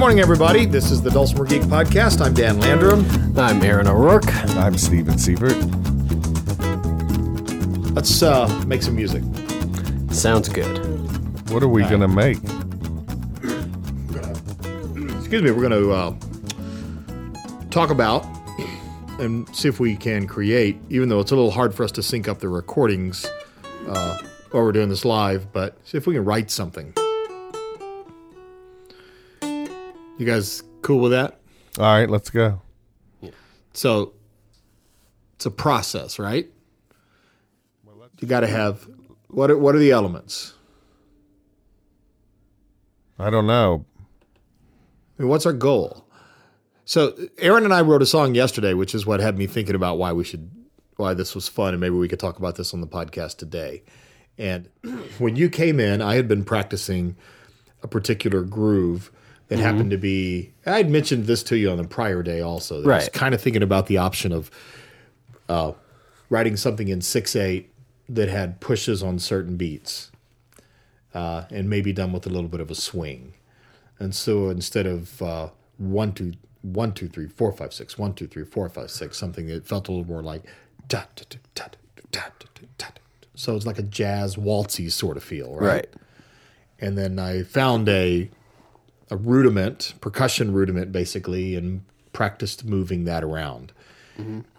morning, everybody. This is the Dulcimer Geek Podcast. I'm Dan Landrum. I'm Aaron O'Rourke. And I'm Stephen Seifert. Let's uh, make some music. Sounds good. What are we going to make? Excuse me, we're going to uh, talk about and see if we can create, even though it's a little hard for us to sync up the recordings uh, while we're doing this live, but see if we can write something. You guys cool with that? All right, let's go. So it's a process, right? You got to have what are, what are the elements? I don't know. I mean, what's our goal? So Aaron and I wrote a song yesterday, which is what had me thinking about why we should, why this was fun, and maybe we could talk about this on the podcast today. And when you came in, I had been practicing a particular groove it mm-hmm. happened to be. I'd mentioned this to you on the prior day also. Right. I was kind of thinking about the option of uh, writing something in six eight that had pushes on certain beats, uh, and maybe done with a little bit of a swing. And so instead of uh, one two one two three four five six one two three four five six something that felt a little more like da da da da da da da. So it's like a jazz waltzy sort of feel, right? Right. And then I found a a rudiment, percussion rudiment, basically, and practiced moving that around.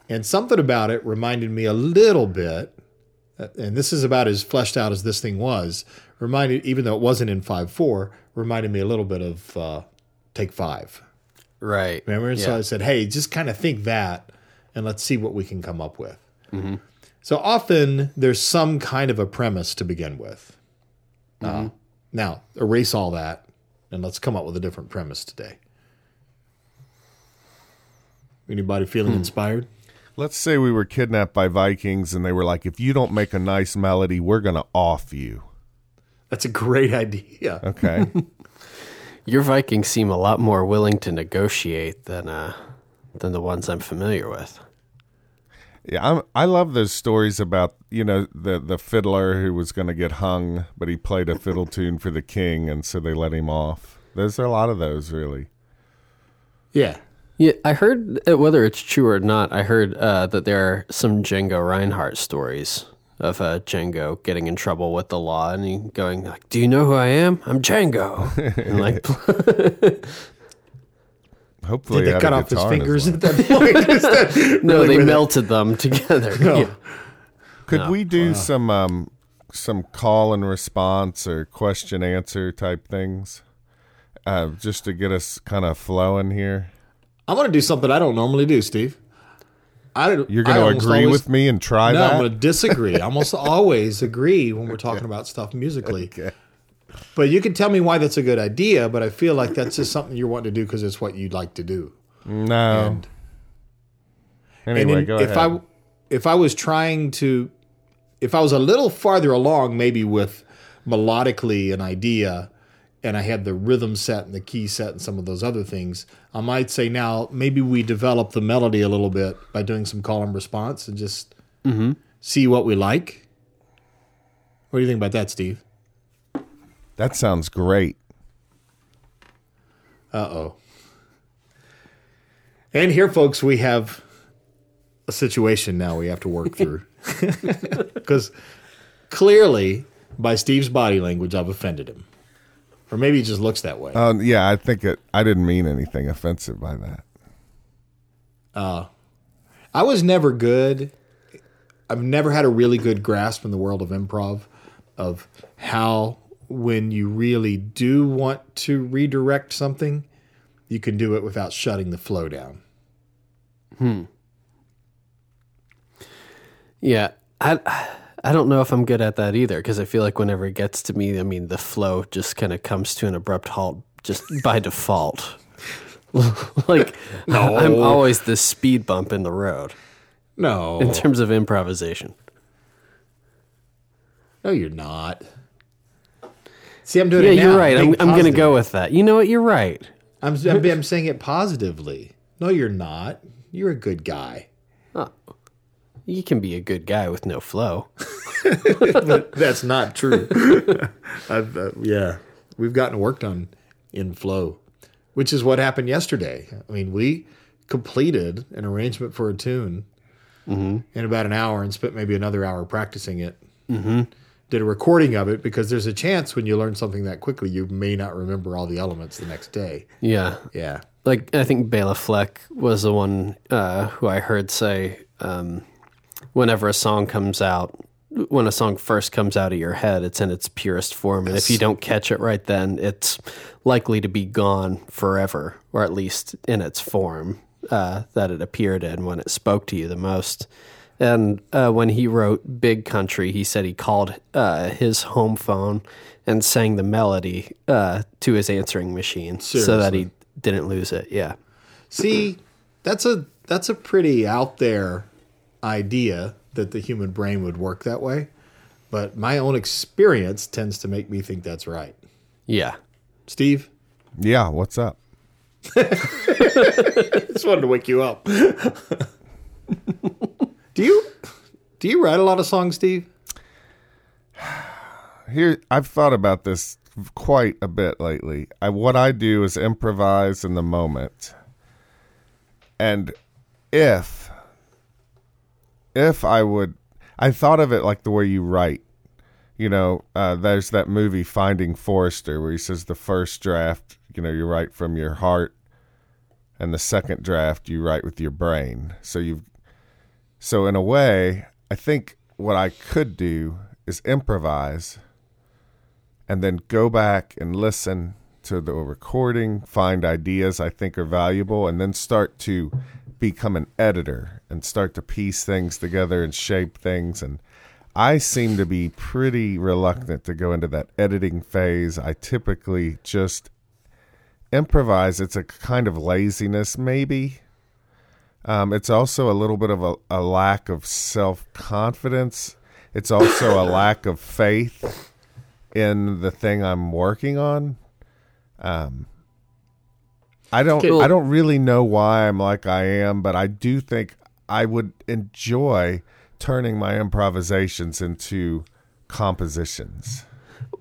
And something about it reminded me a little bit, uh, and this is about as fleshed out as this thing was. Reminded, even though it wasn't in five four, reminded me a little bit of uh, Take Five. Right. Remember? So Yeah. I said, hey, just kind of think that and let's see what we can come up with. So often there's some kind of a premise to begin with. Uh, now, erase all that and let's come up with a different premise today. Anybody feeling inspired? Let's say we were kidnapped by Vikings and they were like, if you don't make a nice melody, we're going to off you. That's a great idea. Okay. Your Vikings seem a lot more willing to negotiate than uh, than the ones I'm familiar with. Yeah, I'm, I love those stories about, you know, the, the fiddler who was going to get hung, but he played a fiddle tune for the king, and so they let him off. There's a lot of those, really. Yeah. Yeah, I heard uh, whether it's true or not. I heard uh, that there are some Django Reinhardt stories of uh, Django getting in trouble with the law and he going like, "Do you know who I am? I'm Django." and like, Hopefully, Did they cut off his fingers mouth. at that point? That no, really they where that- melted them together. Yeah. Could we do some um, some call and response or question answer type things, uh, just to get us kind of flowing here? I'm going to do something I don't normally do, Steve. I don't, You're going to agree always- with me and try No, that? I'm going to disagree. I almost always agree when we're talking about stuff musically. Okay. But you can tell me why that's a good idea, but I feel like that's just something you're wanting to do because it's what you'd like to do. No. And, anyway, and in- go if ahead. I if I was trying to if I was a little farther along maybe with melodically an idea and I had the rhythm set and the key set and some of those other things, I might say now maybe we develop the melody a little bit by doing some call and response and just mm-hmm. see what we like. What do you think about that, Steve? That sounds great. Uh oh. And here, folks, we have a situation now we have to work through. Because clearly, by Steve's body language, I've offended him. Or maybe he just looks that way. Um, yeah, I think it. I didn't mean anything offensive by that. I was never good. I've never had a really good grasp in the world of improv of how, when you really do want to redirect something, you can do it without shutting the flow down. Hmm. Yeah, I I don't know if I'm good at that either because I feel like whenever it gets to me, I mean, the flow just kind of comes to an abrupt halt just by default. like I'm always the speed bump in the road No. in terms of improvisation. No, you're not. See, I'm doing Yeah, it now. you're right. I'm, I'm going to go with that. You know what? You're right. I'm, I'm, I'm saying it positively. No, you're not. You're a good guy. You can be a good guy with no flow. That's not true. I've, uh, yeah, we've gotten work done in flow which is what happened yesterday. I mean, we completed an arrangement for a tune in about an hour and spent maybe another hour practicing it. Mm-hmm. Did a recording of it because there's a chance when you learn something that quickly, you may not remember all the elements the next day. Yeah. Yeah. Like I think Bela Fleck was the one uh, who I heard say, um, whenever a song comes out, when a song first comes out of your head, it's in its purest form, and if you don't catch it right then, it's likely to be gone forever, or at least in its form uh, that it appeared in when it spoke to you the most. And uh, when he wrote Big Country, he said he called uh, his home phone and sang the melody uh, to his answering machine so that he didn't lose it. Yeah. See, that's a that's a pretty out there idea that the human brain would work that way. But my own experience tends to make me think that's right. Yeah. Steve, Yeah, what's up? just wanted to wake you up. do you do you write a lot of songs, Steve? Here, I've thought about this quite a bit lately. I, what I do is improvise in the moment, and if if I would, I thought of it like the way you write. You know, uh, there's that movie Finding Forrester where he says the first draft, you know, you write from your heart, and the second draft you write with your brain. So you've so in a way, I think what I could do is improvise and then go back and listen to the recording, find ideas I think are valuable, and then start to become an editor and start to piece things together and shape things. And I seem to be pretty reluctant to go into that editing phase. I typically just improvise. It's a kind of laziness, maybe. Um, it's also a little bit of a, a lack of self confidence. It's also a lack of faith in the thing I'm working on. Um, I don't. Okay. I don't really know why I'm like I am, but I do think I would enjoy turning my improvisations into compositions.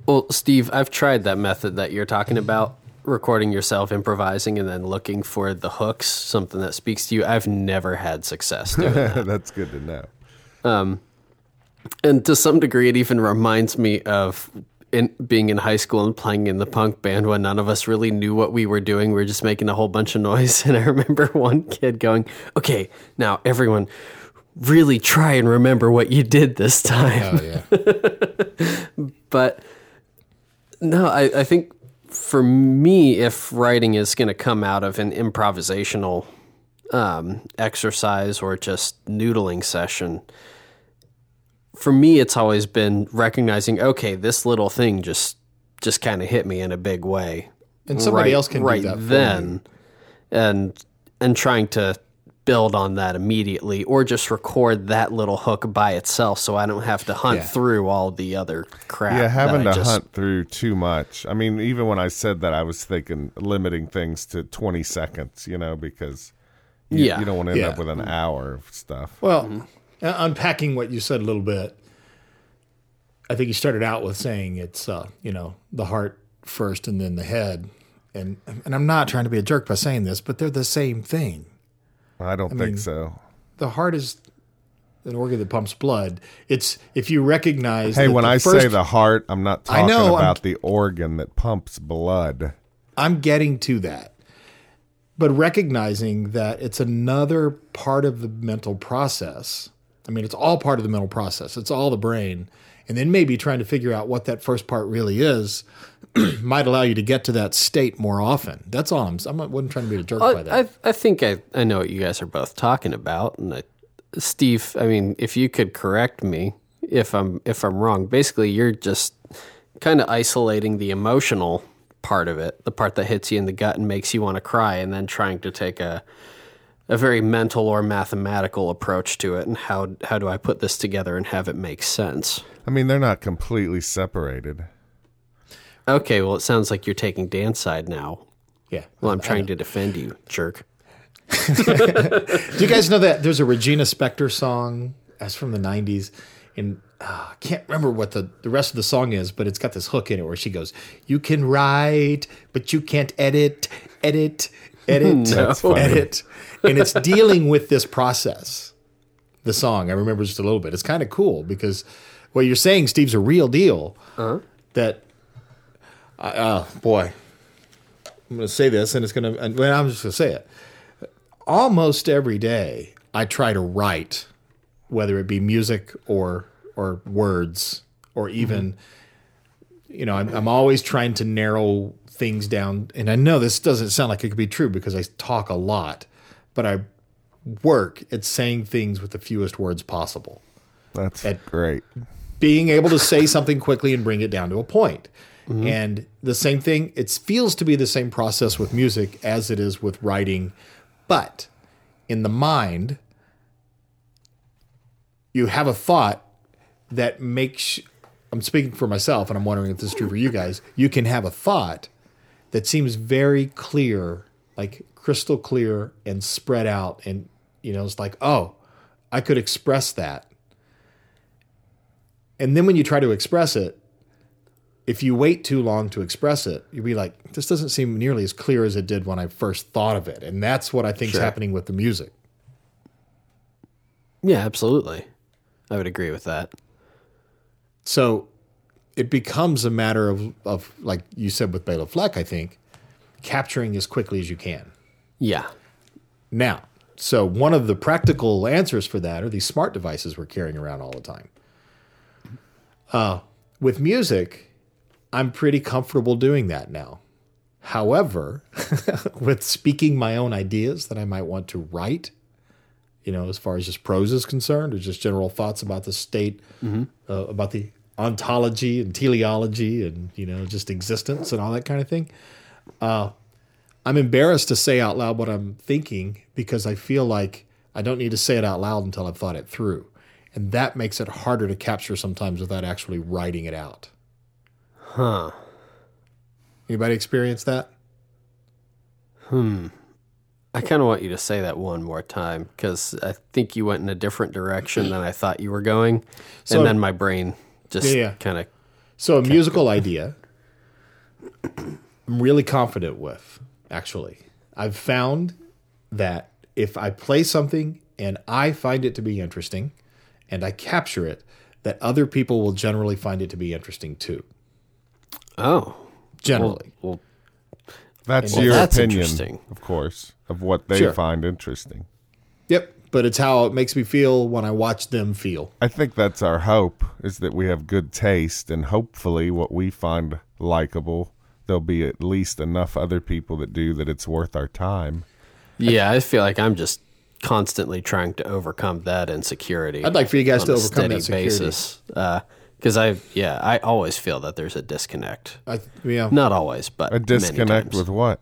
Well, Steve, I've tried that method that you're talking about, recording yourself improvising and then looking for the hooks, something that speaks to you. I've never had success doing that. That's good to know. Um, and to some degree, it even reminds me of in, being in high school and playing in the punk band when none of us really knew what we were doing. We were just making a whole bunch of noise. And I remember one kid going, Okay, now everyone really try and remember what you did this oh, time. Oh yeah. but no, I, I think for me, if writing is going to come out of an improvisational um, exercise or just noodling session, for me, it's always been recognizing, okay, this little thing just just kind of hit me in a big way, And somebody right- else can do that for then, and and trying to build on that immediately, or just record that little hook by itself, so I don't have to hunt Yeah. through all the other crap. Yeah, that having to just- hunt through too much. I mean, even when I said that, I was thinking limiting things to 20 seconds, you know, because you, Yeah. you don't want to end Yeah. up with an hour of stuff. Well, uh, unpacking what you said a little bit, I think you started out with saying it's uh, you know the heart first and then the head, and and I'm not trying to be a jerk by saying this, but they're the same thing. I don't think mean, so. The heart is an organ that pumps blood. It's if you recognize. Hey, when I first, say the heart, I'm not I talking know, I'm- about the organ that pumps blood. I'm getting to that. But recognizing that it's another part of the mental process. I mean, it's all part of the mental process. It's all the brain. And then maybe trying to figure out what that first part really is might allow you to get to that state more often. That's all I'm. I'm not wasn't trying to be a jerk oh, by that. I, I think I, I know what you guys are both talking about, and I, Steve. I mean, if you could correct me if I'm if I'm wrong. Basically, you're just kind of isolating the emotional part of it, the part that hits you in the gut and makes you want to cry, and then trying to take a a very mental or mathematical approach to it. And how how do I put this together and have it make sense? I mean, they're not completely separated. Okay, well, it sounds like you're taking Dan's side now. yeah. Well, I'm trying to defend you, jerk. Do you guys know that there's a Regina Spektor song that's from the 90s and uh, I can't remember what the, the rest of the song is, but it's got this hook in it where she goes, You can write, but you can't edit, edit, edit, That's edit. And it's dealing with this process. The song, I remember just a little bit. It's kind of cool because what you're saying, Steve's a real deal. That, uh, oh boy, I'm going to say this and it's going to, well, I'm just going to say it. Almost every day, I try to write, whether it be music or or words or even, you know, I'm, I'm always trying to narrow things down. And I know this doesn't sound like it could be true because I talk a lot, but I work at saying things with the fewest words possible That's Ed- great. being able to say something quickly and bring it down to a point. Mm-hmm. And the same thing, it feels to be the same process with music as it is with writing, but in the mind, you have a thought that makes. I'm speaking for myself, and I'm wondering if this is true for you guys. You can have a thought that seems very clear, like crystal clear and spread out, and you know, it's like, oh, I could express that and then when you try to express it, if you wait too long to express it, you'll be like, this doesn't seem nearly as clear as it did when I first thought of it. And that's what I think is happening with the music. Yeah, absolutely. I would agree with that. So it becomes a matter of, of like you said with Bela Fleck, I think, capturing as quickly as you can. Yeah. Now, so one of the practical answers for that are these smart devices we're carrying around all the time. Uh, with music, I'm pretty comfortable doing that now. However, with speaking my own ideas that I might want to write, you know, as far as just prose is concerned, or just general thoughts about the state, uh, about the ontology and teleology, and you know, just existence and all that kind of thing. I'm embarrassed to say out loud what I'm thinking because I feel like I don't need to say it out loud until I've thought it through. And that makes it harder to capture sometimes without actually writing it out. Huh. Anybody experience that? Hmm. I kind of want you to say that one more time because I think you went in a different direction than I thought you were going. So- and then my brain just Yeah, yeah. kind of. So a musical idea I'm really confident with, actually. I've found that if I play something and I find it to be interesting and I capture it, that other people will generally find it to be interesting too. Oh. Generally. Well, That's Well, your that's opinion, of course, of what they Sure. find interesting. Yep. But it's how it makes me feel when I watch them feel. I think that's our hope is that we have good taste, and hopefully, what we find likable, there'll be at least enough other people that do that it's worth our time. yeah, I feel like I'm just constantly trying to overcome that insecurity. I'd like for you guys to a overcome steady that security. basis. Uh, because I, yeah, I always feel that there's a disconnect. I, yeah. Not always, but A disconnect many times. with what?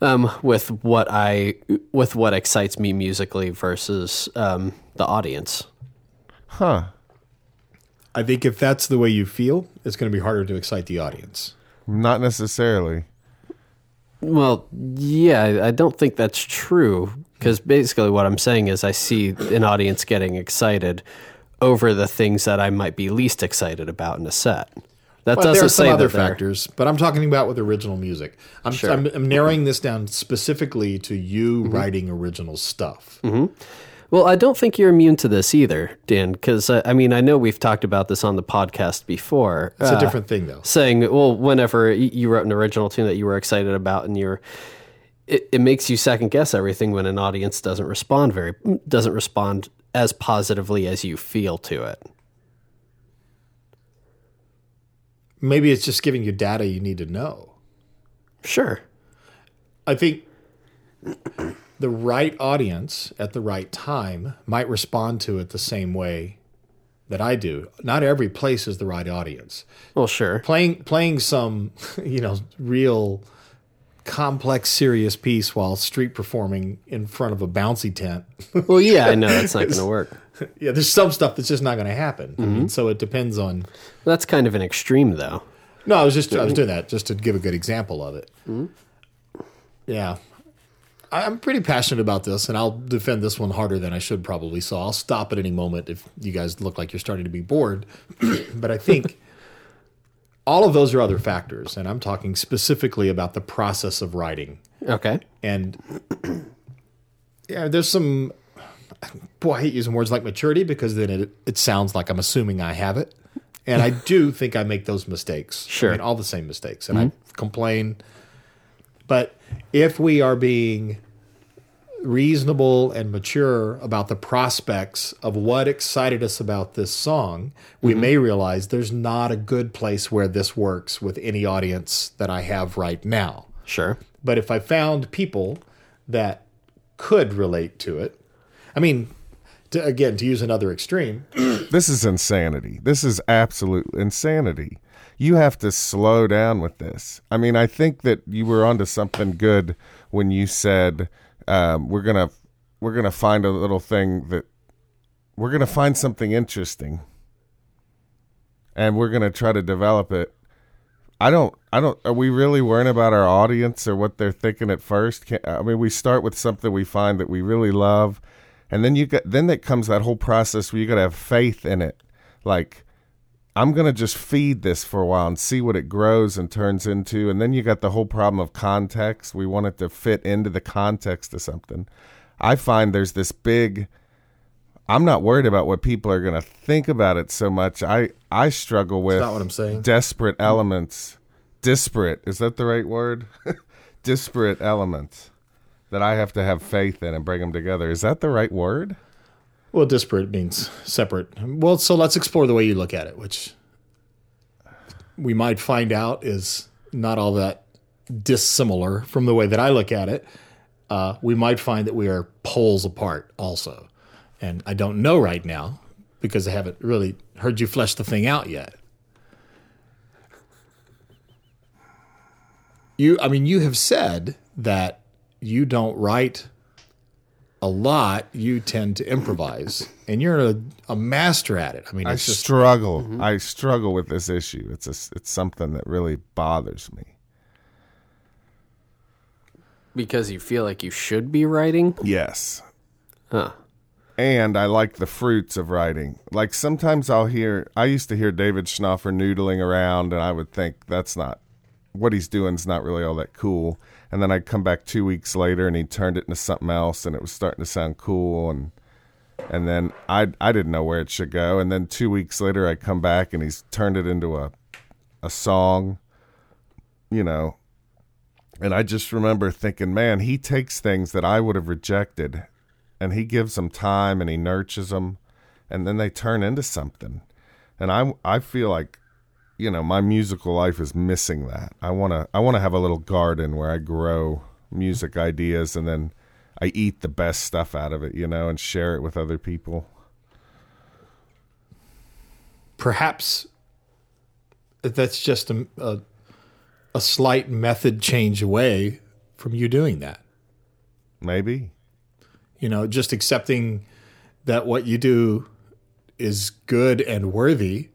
Um, with what I with what excites me musically versus um, the audience. Huh. I think if that's the way you feel, it's going to be harder to excite the audience. Not necessarily. Well, yeah, I- I don't think that's true because basically what I'm saying is I see an audience getting excited over the things that I might be least excited about in a set. That But doesn't there are some other factors, but I'm talking about with original music. I'm, Sure. I'm, I'm narrowing this down specifically to you Mm-hmm. writing original stuff. Well, I don't think you're immune to this either, Dan, because uh, I mean, I know we've talked about this on the podcast before. It's uh, a different thing, though. saying, well, whenever you wrote an original tune that you were excited about, and you're, it, it makes you second guess everything when an audience doesn't respond very doesn't respond as positively as you feel to it. Maybe it's just giving you data you need to know. Sure. I think the right audience at the right time might respond to it the same way that I do. Not every place is the right audience. Well, sure. Playing playing some, you know, real complex serious piece while street performing in front of a bouncy tent. Well, yeah, I know that's not going to work. yeah, there's some stuff that's just not going to happen. Mm-hmm. mean, so it depends on That's kind of an extreme, though. No, I was just I was doing that just to give a good example of it. Mm-hmm. Yeah, I'm pretty passionate about this, and I'll defend this one harder than I should probably. So I'll stop at any moment if you guys look like you're starting to be bored. but I think all of those are other factors, and I'm talking specifically about the process of writing. Okay. And yeah, there's some. Boy, I hate using words like maturity because then it, it sounds like I'm assuming I have it. And I do think I make those mistakes. Sure. I mean, all the same mistakes. And I mm-hmm. complain. But if we are being reasonable and mature about the prospects of what excited us about this song, we mm-hmm. may realize there's not a good place where this works with any audience that I have right now. Sure. But if I found people that could relate to it, I mean, to, again, to use another extreme, This is insanity. This is absolute insanity. You have to slow down with this. I mean, I think that you were onto something good when you said um, we're gonna we're gonna find a little thing that we're gonna find something interesting, and we're gonna try to develop it. I don't. I don't. Are we really worrying about our audience or what they're thinking at first? Can, I mean, we start with something we find that we really love, and then you get. Then it comes that whole process where you got to have faith in it. Like, I'm gonna just feed this for a while and see what it grows and turns into, and then you got the whole problem of context. We want it to fit into the context of something. I find there's this big. I'm not worried about what people are going to think about it so much. I I struggle with not what I'm saying. desperate elements. Disparate is that the right word? Disparate elements that I have to have faith in and bring them together. Is that the right word? well, disparate means separate. Well, so let's explore the way you look at it, which we might find out is not all that dissimilar from the way that I look at it. Uh, we might find that we are poles apart also. And I don't know right now because I haven't really heard you flesh the thing out yet. You, I mean, you have said that you don't write a lot. You tend to improvise, and you're a, a master at it. I mean, I just struggle. Mm-hmm. I struggle with this issue. It's a, it's something that really bothers me. Because you feel like you should be writing? Yes. Huh. and I like the fruits of writing. Like sometimes I'll hear, I used to hear David Schnaufer noodling around, and I would think that's not what he's doing is not really all that cool. And then I'd come back two weeks later, and he turned it into something else, and it was starting to sound cool, and and then I I didn't know where it should go. And then two weeks later, I come back, and he's turned it into a a song, you know. And I just remember thinking, man, he takes things that I would have rejected and he gives them time and he nurtures them and then they turn into something and i i feel like you know my musical life is missing that i want to i want to have a little garden where i grow music ideas and then i eat the best stuff out of it you know and share it with other people perhaps that's just a, a, a slight method change away from you doing that. maybe You know, just accepting that what you do is good and worthy.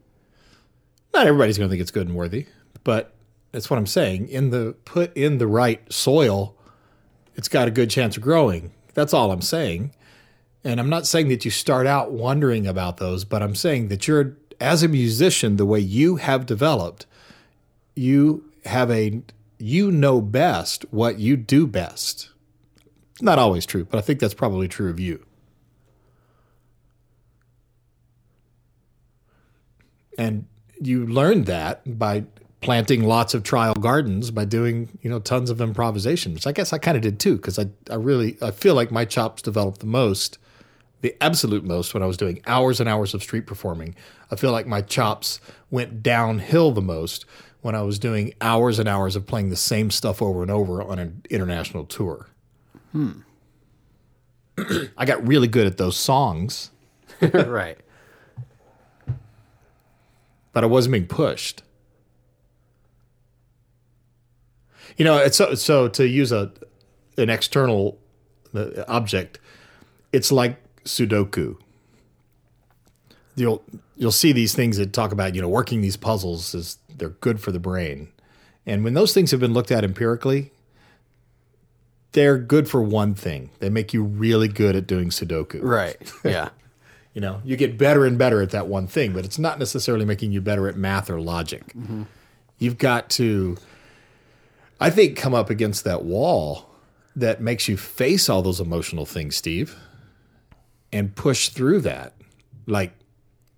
Not everybody's going to think it's good and worthy, but that's what I'm saying. In the put in the right soil, it's got a good chance of growing. That's all I'm saying. And I'm not saying that you start out wondering about those, but I'm saying that you're as a musician, the way you have developed, you have a you know best what you do best. Not always true, but I think that's probably true of you. And you learned that by planting lots of trial gardens by doing, you know, tons of improvisation, which I guess I kind of did too, because I, I really I feel like my chops developed the most, the absolute most when I was doing hours and hours of street performing. I feel like my chops went downhill the most when I was doing hours and hours of playing the same stuff over and over on an international tour. hmm I got really good at those songs, right. But I wasn't being pushed. You know, it's so, so to use a an external uh, object, it's like Sudoku. You'll you'll see these things that talk about you know working these puzzles is they're good for the brain, and when those things have been looked at empirically, they're good for one thing. They make you really good at doing Sudoku. Right. Yeah. You know, you get better and better at that one thing, but it's not necessarily making you better at math or logic. You've got to, I think, come up against that wall that makes you face all those emotional things, Steve, and push through that. Like,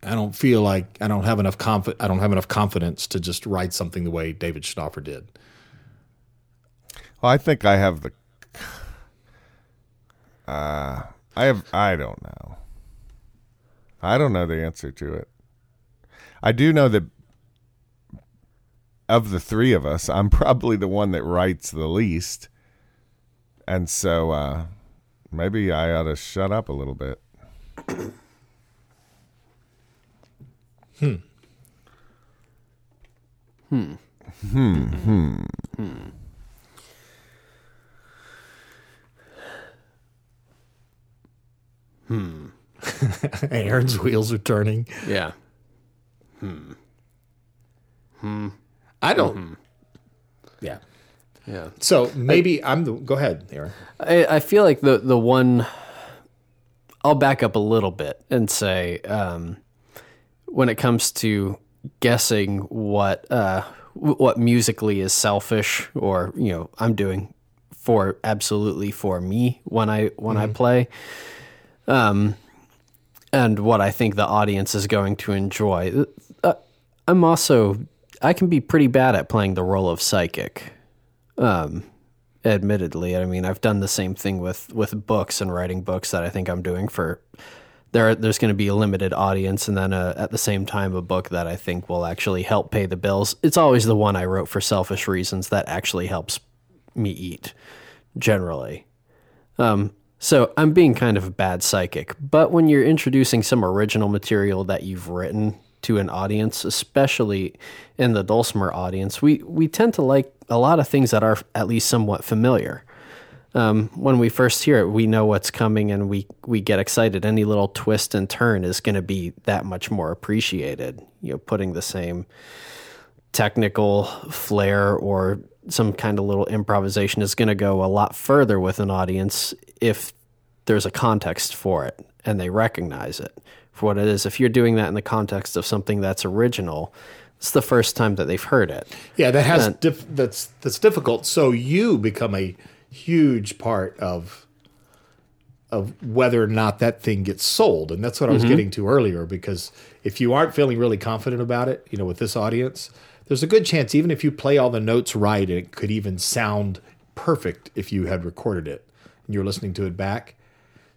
I don't feel like I don't have enough confi- I don't have enough confidence to just write something the way David Schnaufer did. Well, I think I have the. Uh, I have. I don't know. I don't know the answer to it. I do know that of the three of us, I'm probably the one that writes the least, and so uh, maybe I ought to shut up a little bit. Aaron's wheels are turning. Yeah. Hmm. Hmm. I don't. Yeah. Yeah. So maybe I'm the. Go ahead, Aaron. I, I feel like the the one I'll back up a little bit and say um, when it comes to guessing what uh, what musically is selfish or you know I'm doing for absolutely for me when I when I play um and what I think the audience is going to enjoy. Uh, I'm also I can be pretty bad at playing the role of psychic admittedly. I mean i've done the same thing with with books and writing books that i think i'm doing for there there's going to be a limited audience and then uh, at the same time a book that i think will actually help pay the bills. It's always the one i wrote for selfish reasons that actually helps me eat generally. Um, so i'm being kind of a bad psychic but when you're introducing some original material that you've written to an audience especially in the dulcimer audience we we tend to like a lot of things that are at least somewhat familiar um, when we first hear it, we know what's coming and we, we get excited. Any little twist and turn is going to be that much more appreciated. You know, putting the same technical flair or some kind of little improvisation is going to go a lot further with an audience if there's a context for it and they recognize it for what it is. If you're doing that in the context of something that's original, it's the first time that they've heard it. Yeah, that has diff- that's that's difficult. So you become a huge part of of whether or not that thing gets sold, and that's what I was mm-hmm. getting to earlier. Because if you aren't feeling really confident about it, you know, with this audience, there's a good chance even if you play all the notes right, it could even sound perfect if you had recorded it and you're listening to it back.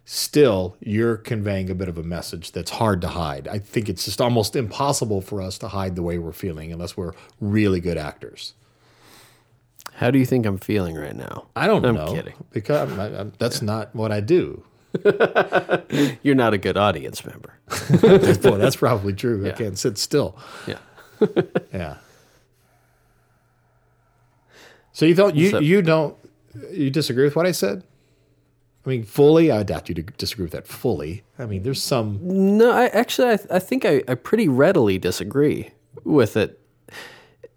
Still, you're conveying a bit of a message that's hard to hide. I think it's just almost impossible for us to hide the way we're feeling unless we're really good actors. How do you think I'm feeling right now? I don't I'm know kidding. because I'm, I'm, that's not what I do. You're not a good audience member. Boy, that's probably true. I can't sit still. Yeah. Yeah. So you don't you So- you don't you disagree with what I said? I mean, fully. I doubt you to disagree with that fully. I mean, there's some. No, I actually I, I think I, I pretty readily disagree with it.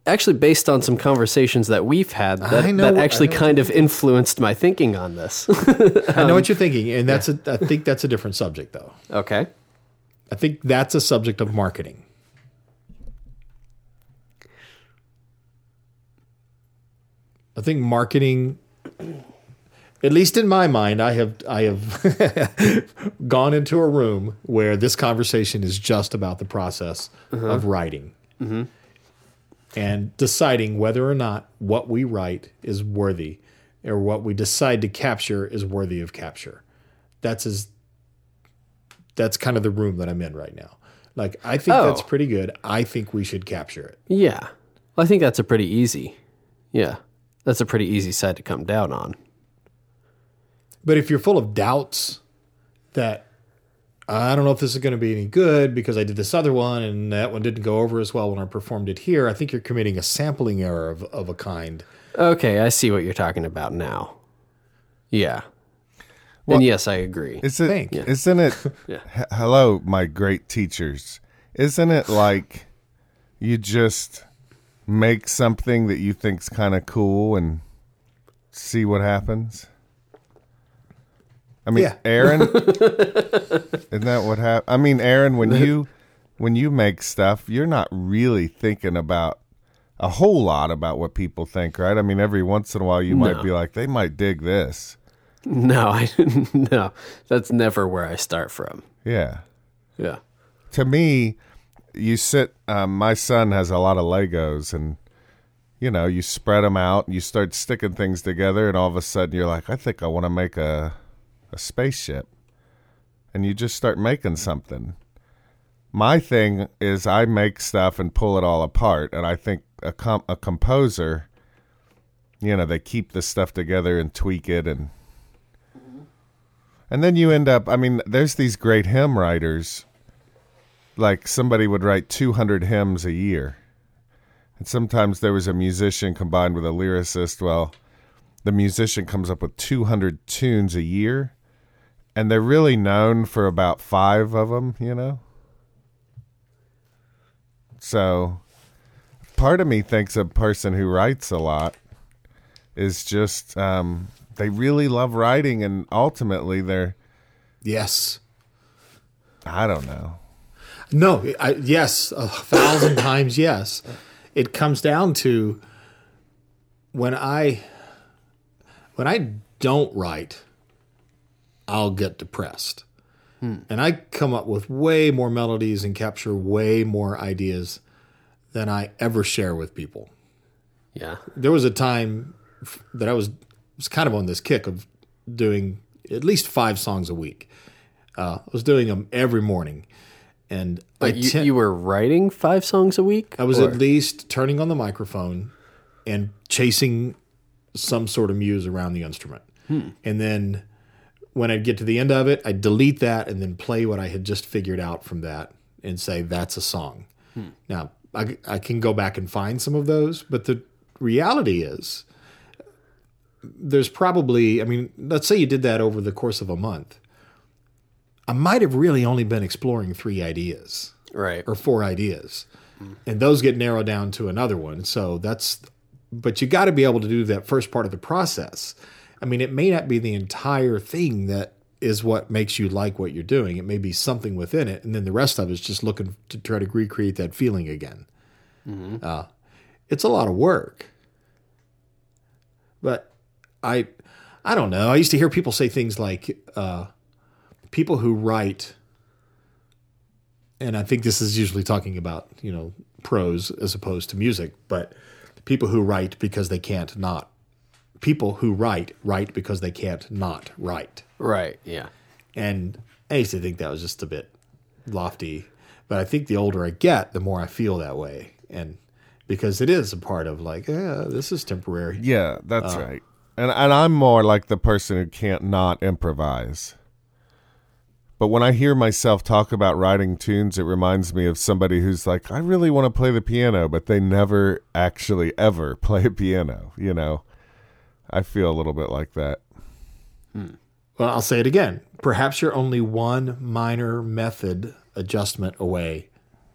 Actually, based on some conversations that we've had, that, know that actually kind of influenced my thinking on this. I know what you're thinking, and that's a. I think that's a different subject, though. okay. I think that's a subject of marketing. I think marketing, at least in my mind, I have I have gone into a room where this conversation is just about the process uh-huh. of writing mm-hmm. and deciding whether or not what we write is worthy or what we decide to capture is worthy of capture. That's as that's kind of the room that I'm in right now. Like I think Oh. that's pretty good. I think we should capture it. Yeah. Well, I think that's a pretty easy. Yeah. That's a pretty easy side to come down on. But if you're full of doubts that I don't know if this is going to be any good because I did this other one and that one didn't go over as well when I performed it here, I think you're committing a sampling error of, of a kind. Okay, I see what you're talking about now. Yeah. and yes, I agree. Is it? Think. Yeah. Isn't it? Yeah. H- hello, my great teachers. Isn't it like you just make something that you think's kind of cool and see what happens? I mean, Yeah. Aaron, isn't that what happened? I mean, Aaron, when you when you make stuff, you're not really thinking about a whole lot about what people think, right? I mean, every once in a while, you might be like, they might dig this. No, I didn't no. That's never where I start from. Yeah. Yeah. To me, you sit. Um, my son has a lot of Legos, and you know, you spread them out, and you start sticking things together, and all of a sudden, you're like, I think I want to make a a spaceship, and you just start making something. My thing is, I make stuff and pull it all apart, and I think a com- a composer, you know, they keep the stuff together and tweak it, and and then you end up. I mean, there's these great hymn writers like somebody would write 200 hymns a year. And sometimes there was a musician combined with a lyricist. Well, the musician comes up with 200 tunes a year, and they're really known for about five of them, you know? So part of me thinks a person who writes a lot is just, um, they really love writing, and ultimately they're, Yes. I don't know. No, I, yes, a thousand times yes. It comes down to when I when I don't write, I'll get depressed. And I come up with way more melodies and capture way more ideas than I ever share with people. Yeah. There was a time that I was was kind of on this kick of doing at least five songs a week. Uh, I was doing them every morning, and I But you, ten- you were writing five songs a week? I was Or- at least turning on the microphone and chasing some sort of muse around the instrument. And then when I'd get to the end of it, I'd delete that and then play what I had just figured out from that and say, that's a song. Hmm. Now, I, I can go back and find some of those, but the reality is there's probably, I mean, let's say you did that over the course of a month. I might have really only been exploring three ideas right. or four ideas hmm. and those get narrowed down to another one so that's but you got to be able to do that first part of the process i mean it may not be the entire thing that is what makes you like what you're doing. It may be something within it and then the rest of it's just looking to try to recreate that feeling again. Uh, it's a lot of work. But i i don't know. I used to hear people say things like uh, people who write and I think this is usually talking about you know prose as opposed to music, but people who write because they can't not. People who write write because they can't not write, Right. Yeah. and I used to think that was just a bit lofty, but I think the older I get, the more I feel that way, and because it is a part of like, yeah, this is temporary. Yeah, that's uh, right. And and I'm more like the person who can't not improvise. But when I hear myself talk about writing tunes, it reminds me of somebody who's like, I really want to play the piano, but they never actually ever play a piano, you know. I feel a little bit like that. Hmm. Well, I'll say it again. Perhaps you're only one minor method adjustment away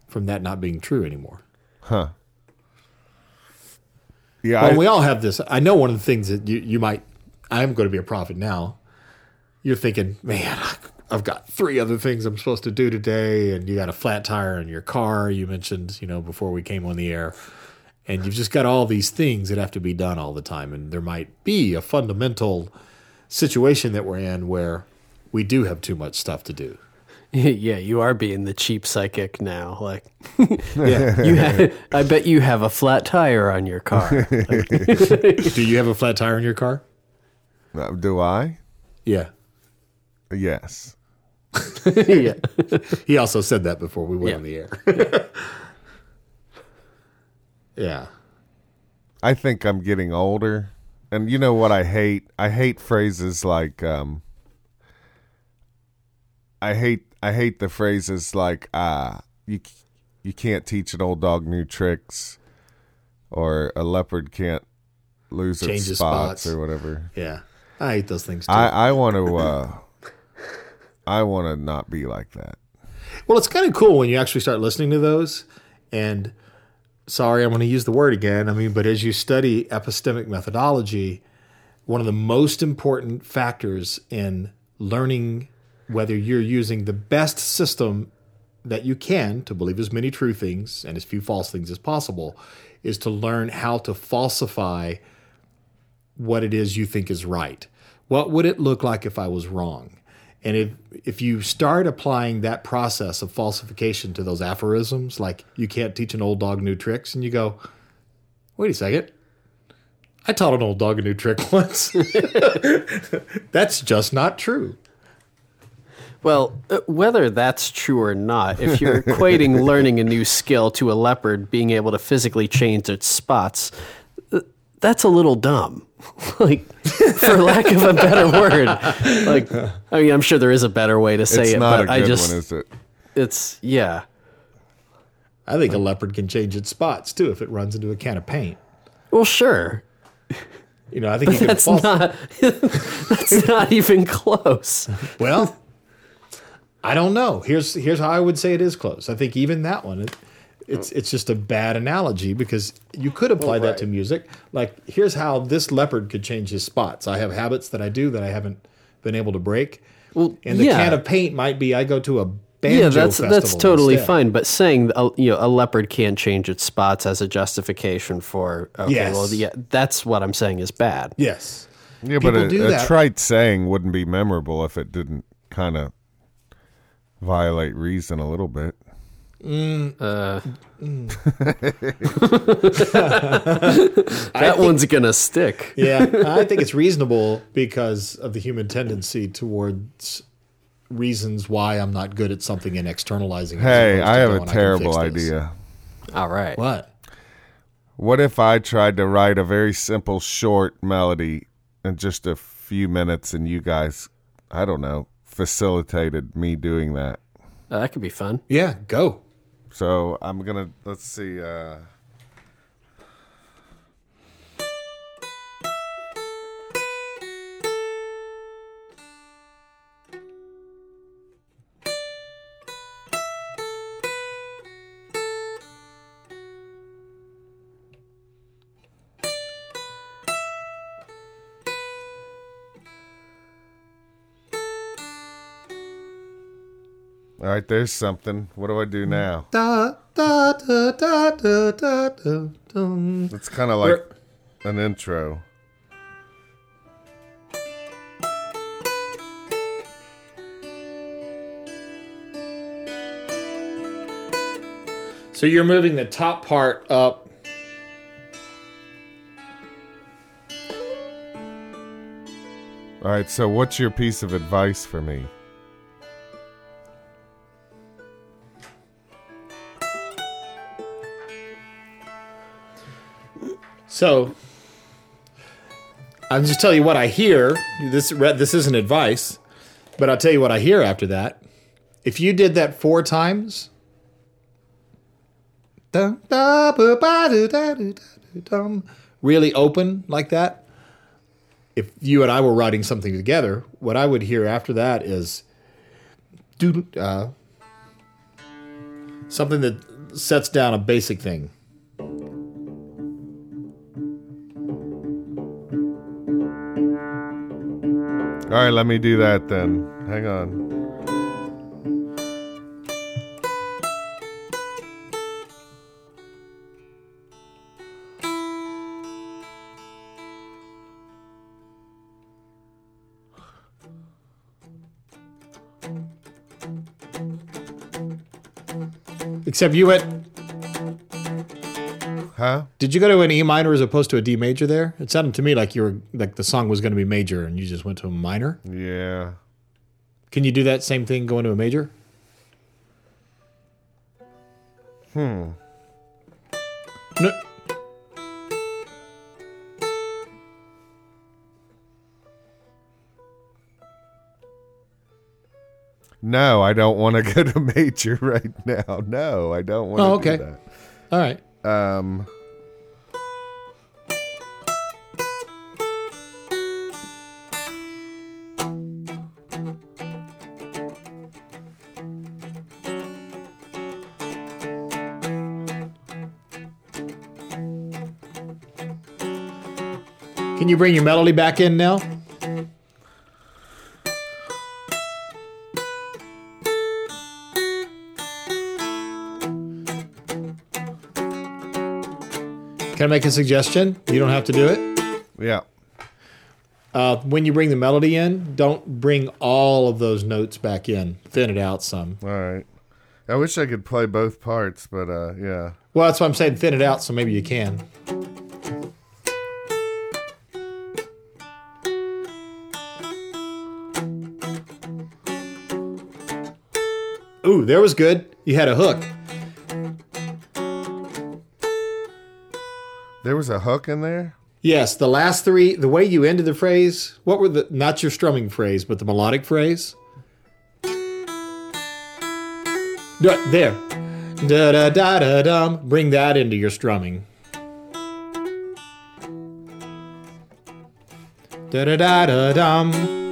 from that not being true anymore. Huh. Yeah, Well, I, we all have this. I know one of the things that you, you might, I'm going to be a prophet now. You're thinking, man, I've got three other things I'm supposed to do today. And you got a flat tire in your car. You mentioned, you know, before we came on the air. And you've just got all these things that have to be done all the time. And there might be a fundamental situation that we're in where we do have too much stuff to do. yeah, you are being the cheap psychic now. Like, Yeah. you ha- I bet you have a flat tire on your car. do you have a flat tire in your car? Uh, do I? Yeah. Yes. yeah. He also said that before we went Yeah. on the air. Yeah. I think I'm getting older. And you know what I hate? I hate phrases like um I hate I hate the phrases like ah you you can't teach an old dog new tricks or a leopard can't lose Change its spots, spots. or whatever. Yeah. I hate those things too. I I want to uh I want to not be like that. well, it's kind of cool when you actually start listening to those. And sorry, I'm going to use the word again. I mean, but as you study epistemic methodology, one of the most important factors in learning whether you're using the best system that you can to believe as many true things and as few false things as possible is to learn how to falsify what it is you think is right. What would it look like if I was wrong? And if if you start applying that process of falsification to those aphorisms, like you can't teach an old dog new tricks, and you go, wait a second, I taught an old dog a new trick once. That's just not true. Well, uh, whether that's true or not, if you're equating learning a new skill to a leopard being able to physically change its spots, uh, that's a little dumb. like, for lack of a better word. Like, I mean, I'm sure there is a better way to say It's it, not but a I good just, one, is it? it's, yeah. I think a leopard can change its spots too if it runs into a can of paint. Well, sure. You know, I think you That's not, that's not even close. Well, I don't know. Here's here's how I would say it is close. I think even that one, it, it's it's just a bad analogy because you could apply that to music. Like here's how this leopard could change his spots. I have habits that I do that I haven't been able to break. Well, And the yeah. can of paint might be I go to a banjo yeah, that's that's totally instead. fine. But saying a, you know a leopard can't change its spots as a justification for okay, Yes. well, yeah, that's what I'm saying is bad. Yes. Yeah, but People do a, a that. trite saying wouldn't be memorable if it didn't kind of violate reason a little bit. That one's gonna stick. Yeah, I think it's reasonable because of the human tendency towards reasons why I'm not good at something and externalizing. Hey, I have going, a terrible idea. All right. What? What if I tried to write a very simple, short melody in just a few minutes and you guys, I don't know, facilitated me doing that? Uh, that could be fun. Yeah, go. So I'm to, let's see. Uh, all right, there's something. What do I do now? Da, da, da, da, da, da, da, dum. It's kind of like an intro. So you're moving the top part up. All right, so what's your piece of advice for me? So I'll just tell you what I hear. This this isn't advice, but I'll tell you what I hear after that. If you did that four times, really open like that. If you and I were writing something together, what I would hear after that is uh, something that sets down a basic thing. All right, let me do that then. Hang on. Except you went. Huh? Did you go to an E minor as opposed to a D major there? It sounded to me like you were like the song was going to be major and you just went to a minor. Yeah. Can you do that same thing going to a major? Hmm. No. No, I don't want to go to major right now. No, I don't want to Oh, okay. do All right. Um, Can you bring your melody back in now? Can I make a suggestion? You don't have to do it. Yeah. Uh, when you bring the melody in, don't bring all of those notes back in. Thin it out some. All right. I wish I could play both parts, but uh, yeah. Well, that's why I'm saying thin it out, so maybe you can. Ooh, there was good. You had a hook. There was a hook in there. Yes, the last three, the way you ended the phrase, what were the, not your strumming phrase, but the melodic phrase? There. Da da da da dum. Bring that into your strumming. Da da da da dum.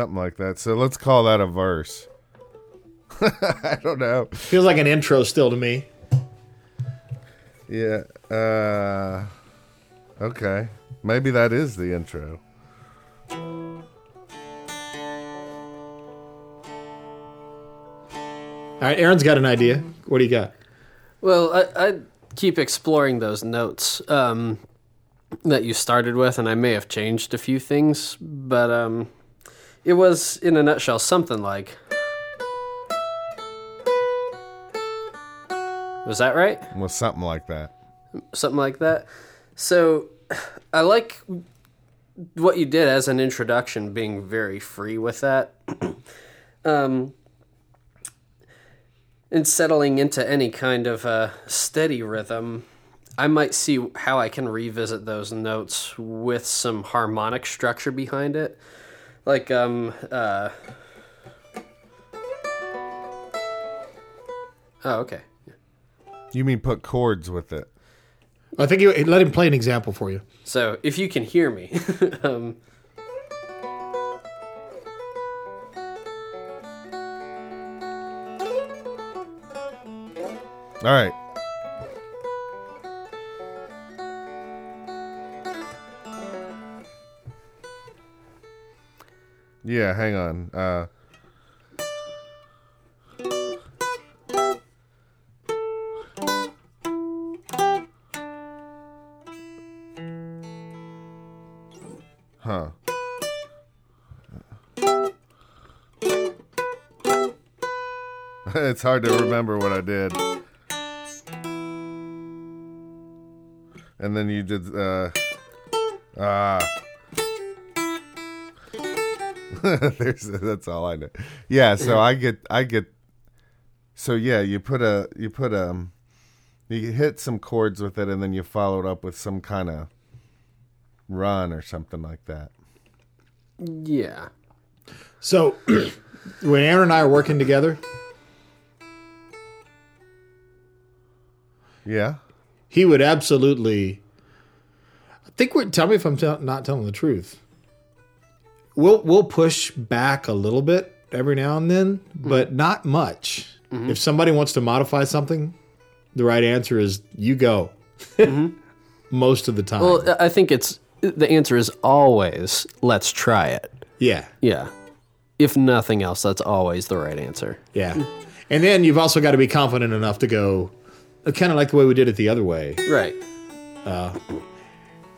Something like that. So let's call that a verse. I don't know. Feels like an intro still to me. Yeah. Uh, okay. Maybe that is the intro. All right, Aaron's got an idea. What do you got? Well, I, I keep exploring those notes um, that you started with, and I may have changed a few things, but um, it was, in a nutshell, something like. Was that right? Well, something like that. Something like that. So, I like what you did as an introduction, being very free with that. um, and settling into any kind of uh, steady rhythm, I might see how I can revisit those notes with some harmonic structure behind it. Like, um, uh. Oh, okay. You mean put chords with it? I think you let him play an example for you. So, if you can hear me, um, All right. Yeah, hang on. Uh, huh. it's hard to remember what I did. And then you did uh ah There's that's all I know. Yeah, so I get I get so yeah, you put a you put um you hit some chords with it and then you follow it up with some kind of run or something like that. yeah. So, when Aaron and I are working together, Yeah. he would absolutely. I think we're. Tell me if I'm tell, not telling the truth. We'll we'll push back a little bit every now and then, but mm-hmm. not much. Mm-hmm. If somebody wants to modify something, the right answer is you go. Mm-hmm. Most of the time, Well, I think it's the answer is always let's try it. yeah, Yeah. If nothing else, that's always the right answer. yeah. Mm. And then you've also got to be confident enough to go, kind of like the way we did it the other way. Right. Uh,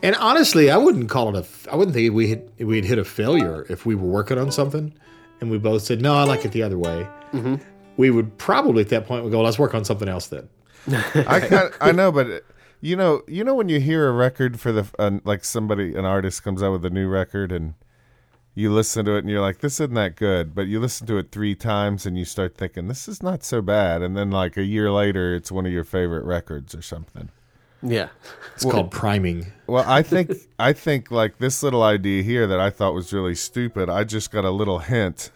And honestly, I wouldn't call it a. I wouldn't think we hit, we'd hit a failure if we were working on something, and we both said, "No, I like it the other way." We would probably at that point we go, "Let's work on something else then." I kind I know, but uh, you know, you know when you hear a record for the uh, like somebody an artist comes out with a new record and you listen to it and you're like, this isn't that good, but you listen to it three times and you start thinking this is not so bad, and then like a year later, it's one of your favorite records or something. Yeah. It's called priming. Well, I think I think like this little idea here that I thought was really stupid. I just got a little hint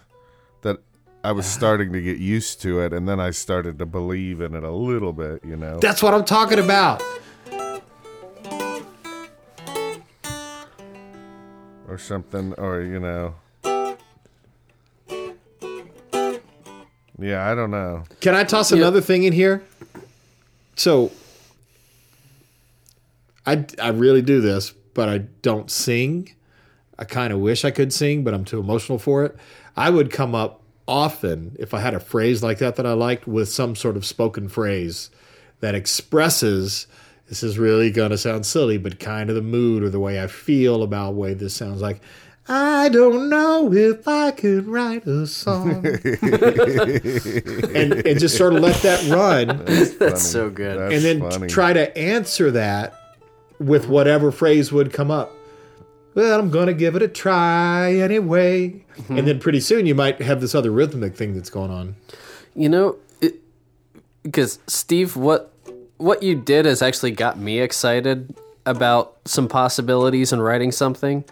that I was starting to get used to it, and then I started to believe in it a little bit. You know. That's what I'm talking about. or something, or you know. Yeah, I don't know. Can I toss another thing in here? So, I I really do this, but I don't sing. I kind of wish I could sing, but I'm too emotional for it. I would come up often if I had a phrase like that that I liked with some sort of spoken phrase that expresses this is really going to sound silly, but kind of the mood or the way I feel about way this sounds like. I don't know if I could write a song. and, and just sort of let that run That's so good. That's and then funny. try to answer that with whatever phrase would come up. Well, I'm to give it a try anyway. And then pretty soon you might have this other rhythmic thing that's going on. You know, because Steve, what what you did has actually got me excited about some possibilities in writing something.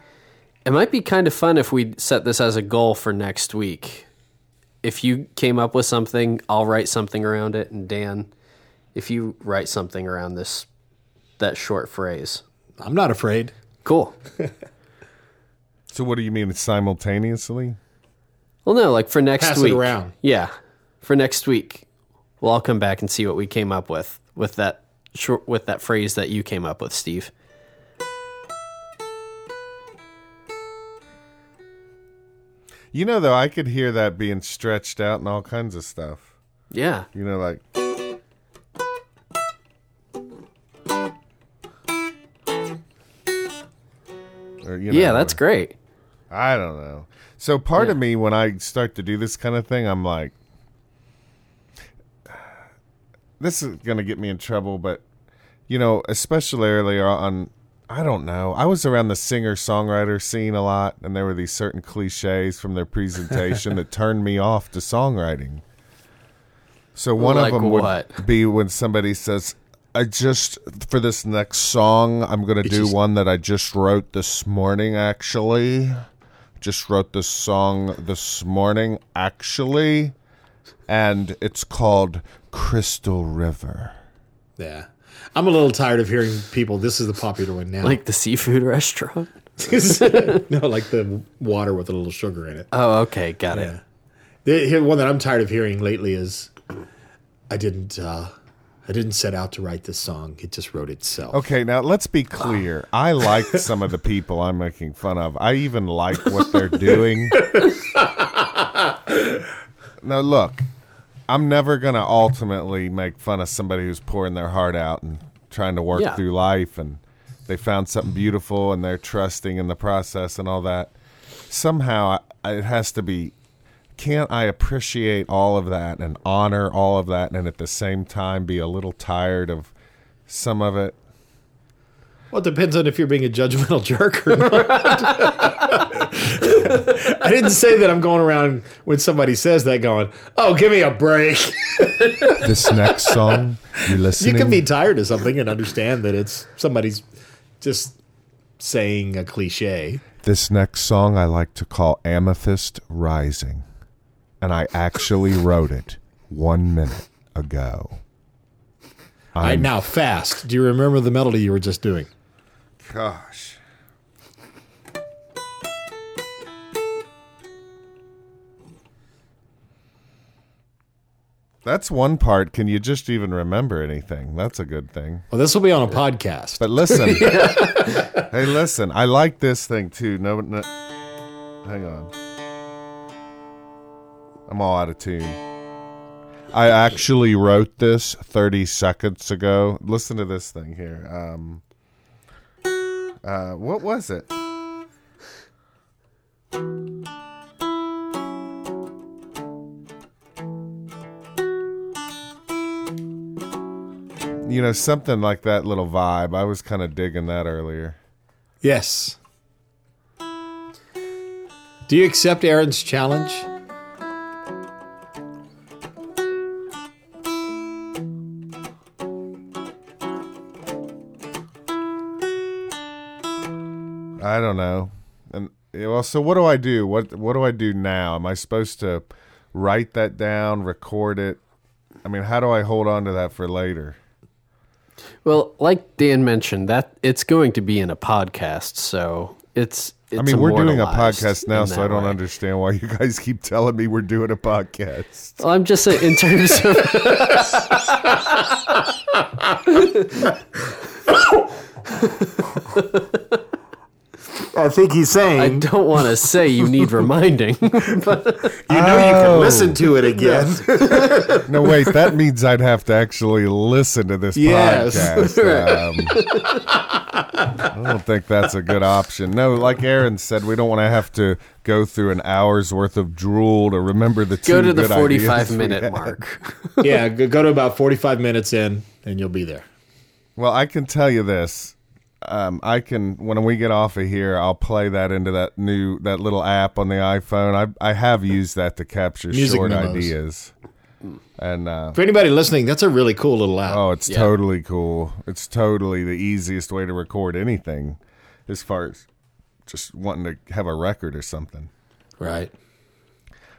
It might be kind of fun if we set this as a goal for next week. If you came up with something, I'll write something around it, and Dan, if you write something around this that short phrase, I'm not afraid. cool. So what do you mean simultaneously? Well, no, like for next Pass it week. around. Yeah, for next week, we'll all come back and see what we came up with with that short with that phrase that you came up with, Steve. You know, though, I could hear that being stretched out and all kinds of stuff. Yeah, You know, like Or, you yeah, know, that's great. I don't know. So part of me, when I start to do this kind of thing, I'm like, this is going to get me in trouble. But you know, especially earlier on, I don't know. I was around the singer songwriter scene a lot, and there were these certain cliches from their presentation that turned me off to songwriting. So one Like of them what? would be when somebody says, "I just for this next song, I'm going to do just- one that I just wrote this morning. Actually, just wrote this song this morning. Actually, and it's called Crystal River." Yeah. I'm a little tired of hearing people. This is the popular one now. Like the seafood restaurant. no, like the water with a little sugar in it. Oh, okay, got it. Yeah. The the one that I'm tired of hearing lately is I didn't uh I didn't set out to write this song. It just wrote itself. Okay, now let's be ah. clear. I like some of the people I'm making fun of. I even like what they're doing. now, look, I'm never going to ultimately make fun of somebody who's pouring their heart out and trying to work Yeah. through life and they found something beautiful and they're trusting in the process and all that. Somehow, it has to be can't I appreciate all of that and honor all of that and at the same time be a little tired of some of it? Well, it depends on if you're being a judgmental jerk or not. I didn't say that I'm going around when somebody says that going, "Oh, give me a break." this next song you're you can be tired of something and understand that it's somebody's just saying a cliche. this next song i like to call amethyst rising and i actually wrote it one minute ago All right, now fast. Do you remember the melody you were just doing? gosh that's one part can you just even remember anything that's a good thing Well, this will be on a podcast. But listen, hey, listen. I like this thing too. No, no, hang on. I'm all out of tune. I actually wrote this 30 seconds ago. Listen to this thing here. Um, uh, what was it? You know, something like that little vibe. I was kind of digging that earlier. yes. Do you accept Aaron's challenge? Don't know. And well, so what do I do? What what do I do now? Am I supposed to write that down, record it? I mean, how do I hold on to that for later? Well, like Dan mentioned, that it's going to be in a podcast, so it's. it's I mean, we're doing a podcast now, so I don't way. understand why you guys keep telling me we're doing a podcast. Well, I'm just saying, in terms of. I think he's saying. I don't want to say you need reminding, but you know you can Oh. listen to it again. No, wait, that means I'd have to actually listen to this Yes. podcast. Um, I don't think that's a good option. No, like Aaron said, we don't want to have to go through an hour's worth of drool to remember the two go to the 45 minute mark. yeah, go go to about 45 minutes in and you'll be there. Well, I can tell you this. Um, I can when we get off of here, I'll play that into that new that little app on the iPhone. I I have used that to capture Music short memos. ideas, and uh, For anybody listening, that's a really cool little app. oh, it's Yeah. totally cool. It's totally the easiest way to record anything, as far as just wanting to have a record or something. Right.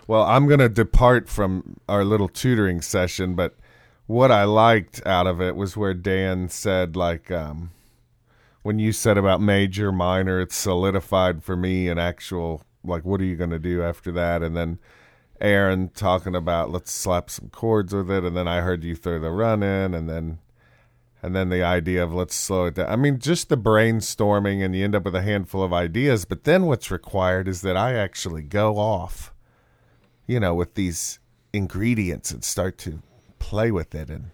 Well, I'm going to depart from our little tutoring session, but what I liked out of it was where Dan said, like, um, when you said about major, minor, it's solidified for me an actual, like, what are you going to do after that? And then Aaron talking about let's slap some chords with it, and then I heard you throw the run in, and then. And then the idea of let's slow it down. I mean, just the brainstorming, and you end up with a handful of ideas. But then what's required is that I actually go off you know, with these ingredients and start to play with it. And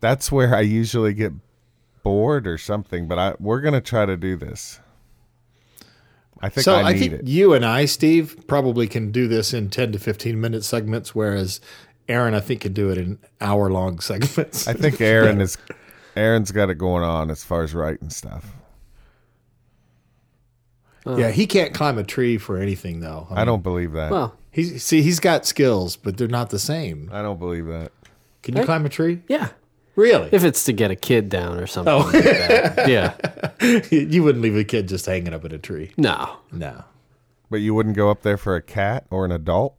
that's where I usually get bored or something, but I we're going to try to do this. I think so I I, need think it. you and I, Steve, probably can do this in 10 to 15 minute segments, whereas Aaron, I think, can do it in hour long segments. I think Aaron is Aaron's got it going on as far as writing stuff. yeah, he can't climb a tree for anything, though. I don't believe that. well, He's, see, he's got skills, but they're not the same. I don't believe that. Can you climb a tree? yeah. Really? If it's to get a kid down or something Oh. like that. Oh. Yeah. you wouldn't leave a kid just hanging up in a tree. No. No. But you wouldn't go up there for a cat or an adult?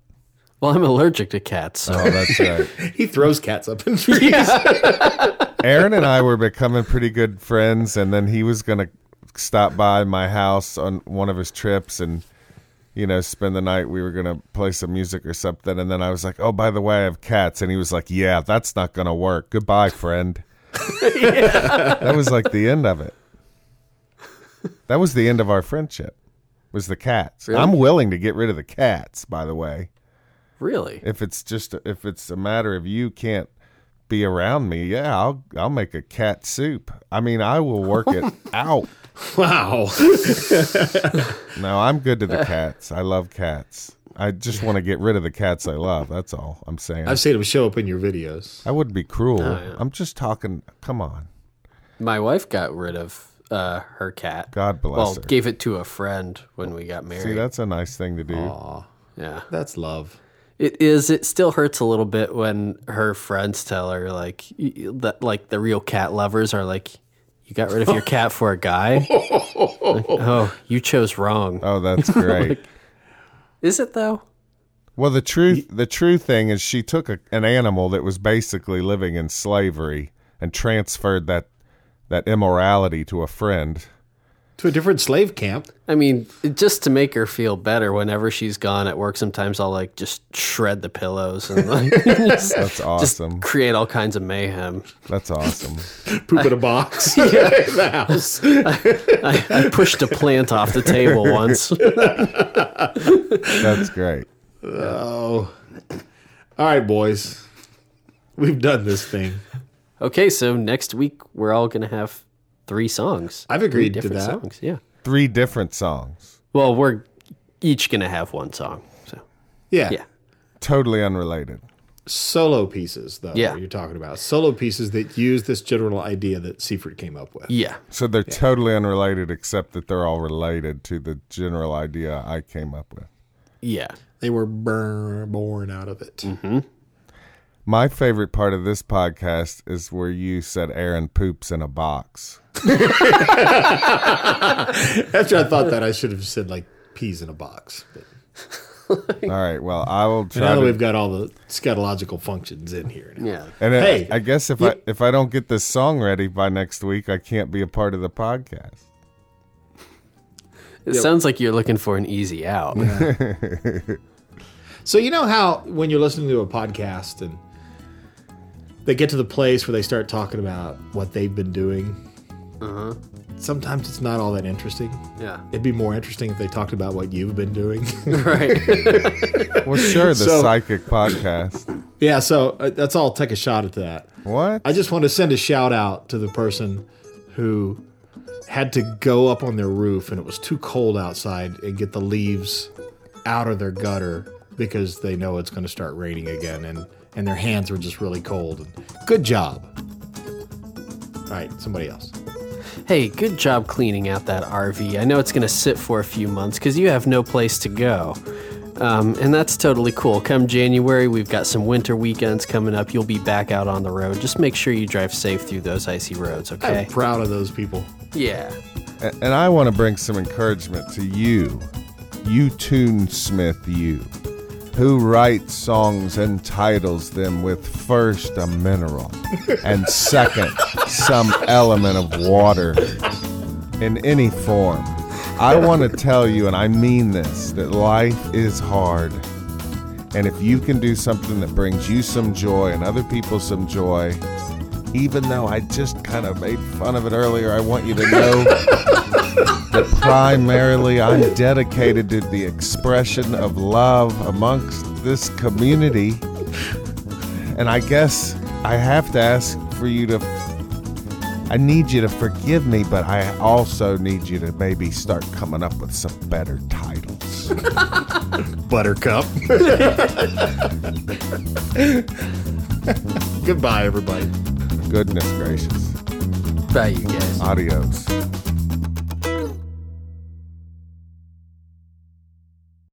Well, I'm allergic to cats, so Oh, that's right. He throws cats up in trees. Aaron and I were becoming pretty good friends, and then he was going to stop by my house on one of his trips and, you know, spend the night. We were going to play some music or something. And then I was like, oh, by the way, I have cats. And he was like, yeah, that's not going to work. Goodbye, friend. That was like the end of it. That was the end of our friendship, was the cats. Really? I'm willing to get rid of the cats, by the way. really. If it's just if it's a matter of you can't be around me, yeah, I'll I'll make a cat soup. I mean, I will work it out. wow. No, I'm good to the cats. I love cats. I just want to get rid of the cats I love. That's all I'm saying. I've seen him show up in your videos. I wouldn't be cruel. yeah. I'm just talking. Come on, My wife got rid of uh, her cat. God bless well, her. gave it to a friend when we got married. See, that's a nice thing to do. Aw, yeah. that's love. It is. It still hurts a little bit when her friends tell her like that, like the real cat lovers are like, "You got rid of your cat for a guy." Like, oh, you chose wrong. Oh, that's great. Is it though? Well, the truth the true thing is she took a, an animal that was basically living in slavery and transferred that that immorality to a friend. To a different slave camp. I mean, just to make her feel better. Whenever she's gone at work, sometimes I'll like just shred the pillows and like just, That's awesome. just create all kinds of mayhem. That's awesome. Poop in a box in the house. I, I pushed a plant off the table once. That's great. Oh. All right, boys. We've done this thing. Okay, so next week we're all gonna have three songs. I've Three agreed to different that. songs. Yeah. Three different songs, Well, we're each gonna have one song. So Yeah. yeah, totally unrelated. Solo pieces, though, Yeah. you're talking about. Solo pieces that use this general idea that Seifert came up with. yeah, So they're totally unrelated, except that they're all related to the general idea I came up with. yeah. They were born out of it. Mm-hmm. My favorite part of this podcast is where you said Aaron poops in a box. After I thought that, I should have said, like, peas in a box. But All right. Well, I will now try that to. we've got all the scatological functions in here. now. Yeah. And uh, Hey, I guess if you- I if I don't get this song ready by next week, I can't be a part of the podcast. It sounds like you're looking for an easy out. So you know how when you're listening to a podcast and they get to the place where they start talking about what they've been doing, sometimes it's not all that interesting. Yeah. It'd be more interesting if they talked about what you've been doing. Right. Well, sure, the So- psychic podcast. yeah, so uh, that's all. Take a shot at that. What? I just want to send a shout out to the person who had to go up on their roof and it was too cold outside and get the leaves out of their gutter because they know it's going to start raining again and and their hands were just really cold. And good job. All right, somebody else. Hey, good job cleaning out that RV. I know it's going to sit for a few months because you have no place to go. Um, and that's totally cool. Come January, we've got some winter weekends coming up. You'll be back out on the road. Just make sure you drive safe through those icy roads, okay? I'm proud of those people. Yeah. A- and I want to bring some encouragement to you, you tunesmith, you, who writes songs and titles them with first a mineral and second some element of water in any form. I want to tell you, and I mean this, that life is hard. And if you can do something that brings you some joy and other people some joy, even though I just kind of made fun of it earlier, I want you to know that primarily I'm dedicated to the expression of love amongst this community. And I guess I have to ask for you to. I need you to forgive me, but I also need you to maybe start coming up with some better titles. Buttercup. Goodbye, everybody. Goodness gracious. Bye, you guys. Adios.